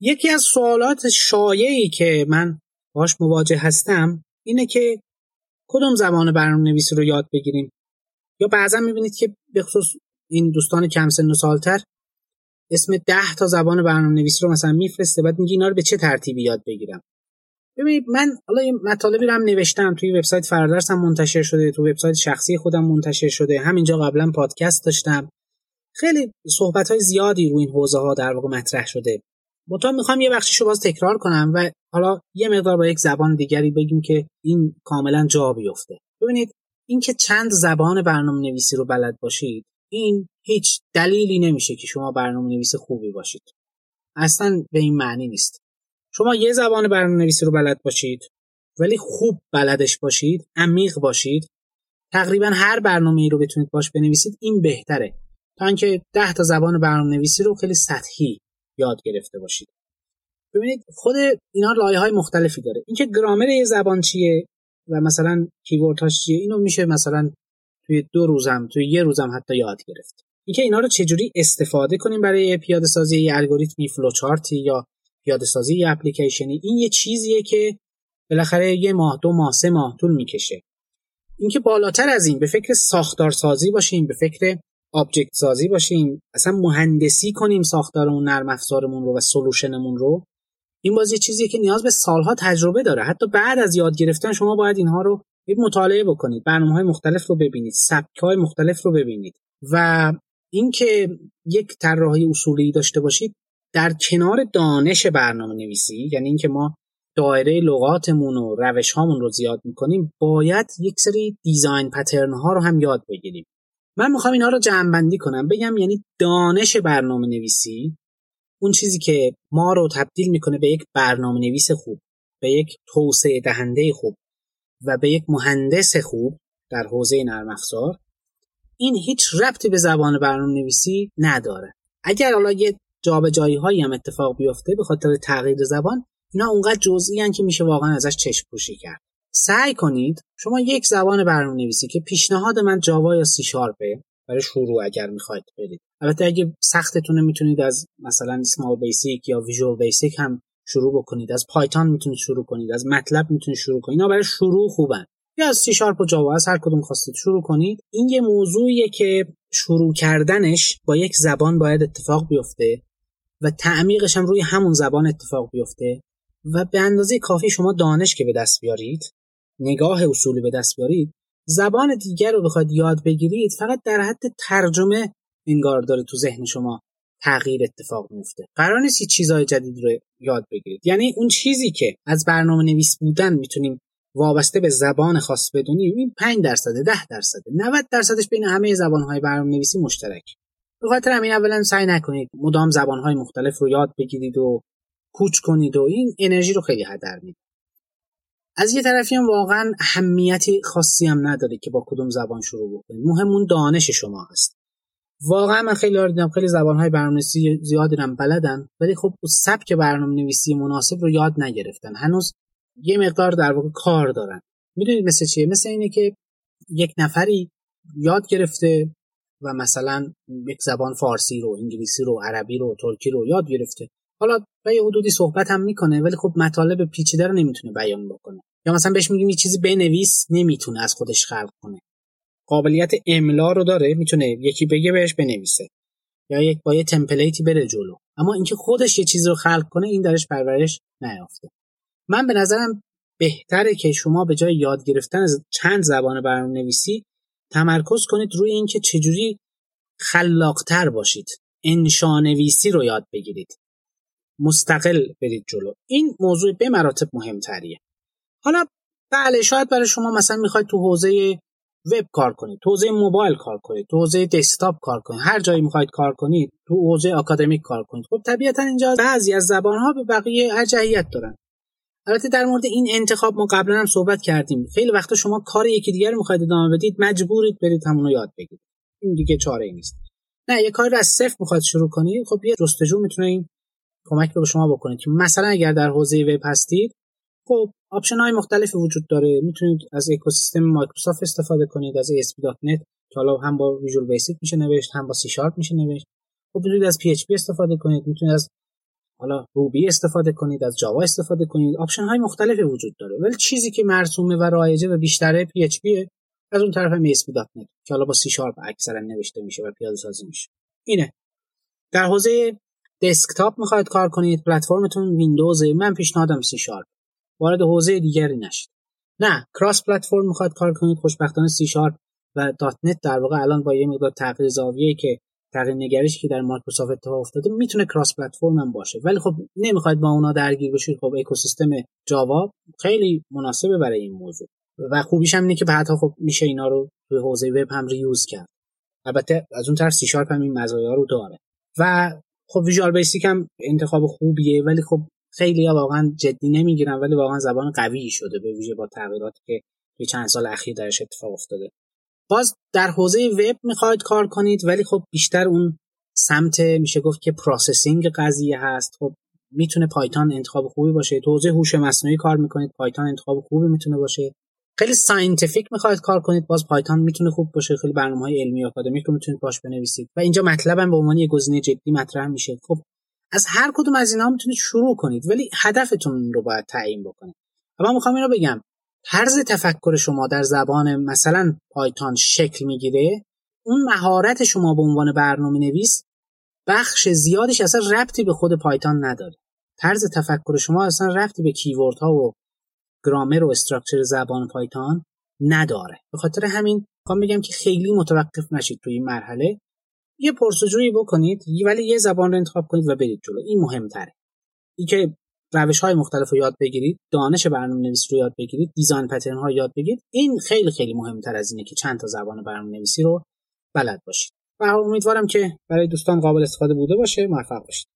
یکی از سوالات شایعی که من باش مواجه هستم اینه که کدوم زبان برنامه نویسی رو یاد بگیریم؟ یا بعضا می‌بینید که به خصوص این دوستان کم سن و سالتر اسم ده تا زبان برنامه نویسی رو مثلا میفرسته بعد میگه اینا رو به چه ترتیبی یاد بگیرم؟ ببینید من حالا این مطالبی رو هم نوشتم توی وبسایت فرادرس هم منتشر شده تو وبسایت شخصی خودم منتشر شده همینجا قبلا پادکست داشتم. خیلی صحبت های زیادی روی این حوزه ها در واقع مطرح شده. تا می‌خوام یه بخشش رو باز تکرار کنم و حالا یه مقدار با یک زبان دیگری بگیم که این کاملا جا بیفته. ببینید اینکه چند زبان برنامه نویسی رو بلد باشید این هیچ دلیلی نمیشه که شما برنامه نویس خوبی باشید. اصلا به این معنی نیست. شما یه زبان برنامه نویسی رو بلد باشید ولی خوب بلدش باشید عمیق باشید. تقریبا هر برنامه ای رو بتونید باش بنویسید این بهتره. تا اینکه ده تا زبان برنامه نویسی رو خیلی سطحی یاد گرفته باشید. ببینید خود اینا لایه های مختلفی داره. اینکه گرامر یه زبان چیه و مثلا کیوردهاش چیه اینو میشه مثلا توی دو روزم توی یه روزم حتی یاد گرفت. اینکه اینا رو چجوری استفاده کنیم برای پیاده سازی یه الگوریتمی فلوچارتی یا پیاده سازی یه اپلیکیشنی این یه چیزیه که بالاخره یه ماه دو ماه سه ماه طول می‌کشه. اینکه بالاتر از این به فکر ساختار سازی باشیم به فکر object سازی باشیم اصلا مهندسی کنیم ساختارمون نرم افزارمون رو و solution مون رو این بازی چیزیه که نیاز به سالها تجربه داره. حتی بعد از یاد گرفتن شما باید اینها رو مطالعه بکنید برنامه های مختلف رو ببینید سبک های مختلف رو ببینید و اینکه یک طراحی اصولی داشته باشید در کنار دانش برنامه نویسی یعنی اینکه ما دایره لغاتمون و روش هامون رو زیاد می‌کنیم باید یک سری دیزاین پترن ها رو هم یاد بگیریم. من می‌خوام اینا رو جمع بندی کنم. بگم یعنی دانش برنامه نویسی اون چیزی که ما رو تبدیل می‌کنه به یک برنامه نویس خوب به یک توسعه دهنده خوب و به یک مهندس خوب در حوزه نرم افزار. این هیچ ربطی به زبان برنامه نویسی نداره. اگر حالا یه جابجایی هایی هم اتفاق بیفته به خاطر تغییر زبان اینا اونقدر جزئی که میشه واقعا ازش چشم پوشی کرد. سعی کنید شما یک زبان برنامه نویسی که پیشنهاد من جاوا یا سی شارپه برای شروع اگر می‌خواید برید. البته اگه سختتونه می‌تونید از مثلا سمال بیسیک یا ویژوال بیسیک هم شروع بکنید. از پایتون می‌تونید شروع کنید. از مطلب می‌تونید شروع کنید. اینا برای شروع خوبن. یا از سی شارپ و Java از هر کدوم خواستید شروع کنید. این یه موضوعیه که شروع کردنش با یک زبان باید اتفاق بیفته و تعمیقش هم روی همون زبان اتفاق بیفته و به اندازه کافی شما دانش که به دست بیارید نگاه اصولی به دست بیارید زبان دیگر رو بخواید یاد بگیرید فقط در حد ترجمه انگار داره تو ذهن شما تغییر اتفاق میفته قرار نیست چیزهای جدید رو یاد بگیرید. یعنی اون چیزی که از برنامه نویس بودن می‌تونیم وابسته به زبان خاص بدونیم این 5 درصد 10 درصد 90 درصدش بین همه زبانهای برنامه نویسی مشترک به خاطر همین اولا سعی نکنید مدام زبانهای مختلف رو یاد بگیرید و کوچ کنید و این انرژی رو خیلی هدر میده. از یه طرفی هم واقعا اهمیتی خاصی هم نداره که با کدوم زبان شروع بکنید مهم اون دانش شما هست. واقعا من خیلی دیدم خیلی زبانهای برنامه‌نویسی زیادی هم بلدن ولی خب سبک برنامه نویسی مناسب رو یاد نگرفتن. هنوز یه مقدار در واقع کار دارن. می‌دونید مثل چیه؟ مثل اینه که یک نفری یاد گرفته و مثلا یک زبان فارسی رو انگلیسی رو عربی رو ترکی رو یاد گرفته. حالا به یه حدودی صحبت هم می‌کنه ولی خب مطالب پیچیده رو نمی‌تونه بیان بکنه. یا مثلا بهش میگیم یه چیزی بنویس نمی‌تونه از خودش خلق کنه. قابلیت املا رو داره می‌تونه یکی بگه بهش بنویسه. یا یک با یه تمپلیتی بره جلو. اما اینکه خودش یه چیزی رو خلق کنه این درش پرورش نیافته. من به نظرم بهتره که شما به جای یاد گرفتن از چند زبان برنامه نویسی تمرکز کنید روی اینکه چجوری خلاقتر باشید. انشانویسی رو یاد بگیرید. مستقل برید جلو. این موضوع به مراتب مهمتریه. حالا بله شاید برای شما مثلا می‌خواید تو حوزه وب کار کنید تو حوزه موبایل کار کنید تو حوزه دسکتاپ کار کنید هر جایی می‌خواید کار کنید تو حوزه آکادمیک کار کنید. خب طبیعتا اینجا بعضی از زبانها به بقیه ارجحیت دارن. البته در مورد این انتخاب ما قبلا هم صحبت کردیم. خیلی وقتا شما کار یکی دیگر می‌خواید ادامه بدید مجبورید برید همون یاد بگیرید. این دیگه چاره ای نیست. نه یه کاری رو از صفر می‌خواد شروع کنید خب یه جستجو می‌تونه این کمک رو به شما بکنه که مثلا اگر در حوزه وب هستید خب option های مختلفی وجود داره. می‌تونید از اکوسیستم مایکروسافت استفاده کنید از ASP.NET که حالا هم با Visual Basic میشه نوشت هم با سی شارپ میشه نوشت. خب می‌تونید از PHP استفاده کنید. می‌تونید از حالا Ruby استفاده کنید از Java استفاده کنید. option های مختلفی وجود داره. ولی چیزی که مرسومه و رایجه و بیشتره PHP از اون طرف هم ASP.NET که حالا با سی شارپ اکثرا نوشته میشه و پیاده سازی میشه. اینه. در حوزه desktop می‌خواید کار کنید پلتفرمتون ویندوز من پیشنهادم سی شارپ. وارد حوزه دیگری نشید. نه cross platform می‌خواد کار کنید خوشبختانه سی شارپ و دات نت در واقع الان با یه مقدار تغییر زاویه‌ای که تغییر نگرشی که در مایکروسافت اتفاق افتاده می‌تونه cross platform هم باشه. ولی خب نمی‌خواید با اونا درگیر بشید. خب اکوسیستم جاوا خیلی مناسبه برای این موضوع. و خوبیش هم اینه که بعدها خب میشه اینا رو توی حوزه وب هم reuse کرد. البته از اون طرف سی شارپ هم این مزایا رو داره. و خب ویژوال بیسیک هم انتخاب خوبیه ولی خب خیلی ها واقعا جدی نمی‌گیرن ولی واقعا زبان قوی شده به ویژه با تغییراتی که توی چند سال اخیر درش اتفاق افتاده. باز در حوزه وب می‌خواید کار کنید ولی خب بیشتر اون سمت میشه گفت که processing قضیه هست. خب می‌تونه پایتون انتخاب خوبی باشه. تو حوزه هوش مصنوعی کار می‌کنید پایتون انتخاب خوبی می‌تونه باشه. خیلی scientific می‌خواید کار کنید. باز پایتون می‌تونه خوب باشه. خیلی برنامه های علمی آکادمیک رو می‌تونید باش بنویسید. و اینجا MATLAB هم به عنوان یه گزینه جدی مطرح میشه. خب از هر کدوم از اینا می‌تونید شروع کنید ولی هدفتون رو باید تعیین بکنید. اما می‌خوام اینو بگم. طرز تفکر شما در زبان مثلا پایتون شکل می‌گیره اون مهارت شما به عنوان برنامه نویس بخش زیادش اصلا ربطی به خود پایتون نداره. طرز تفکر شما اصلا ربطی به کیورد ها و گرامر و استراکچر زبان پایتون نداره. به خاطر همین می‌خوام بگم که خیلی متوقف نشید توی این مرحله. یه پرسجویی بکنید ولی یه زبان رو انتخاب کنید و برید جلو. این مهمتره. اینکه روش های مختلف رو یاد بگیرید دانش برنامه نویسی رو یاد بگیرید دیزاین پترن ها یاد بگیرید این خیلی خیلی مهمتر از اینه که چند تا زبان برنامه نویسی رو بلد باشید. و امیدوارم که برای دوستان قابل استفاده بوده باشه. موفق باشید.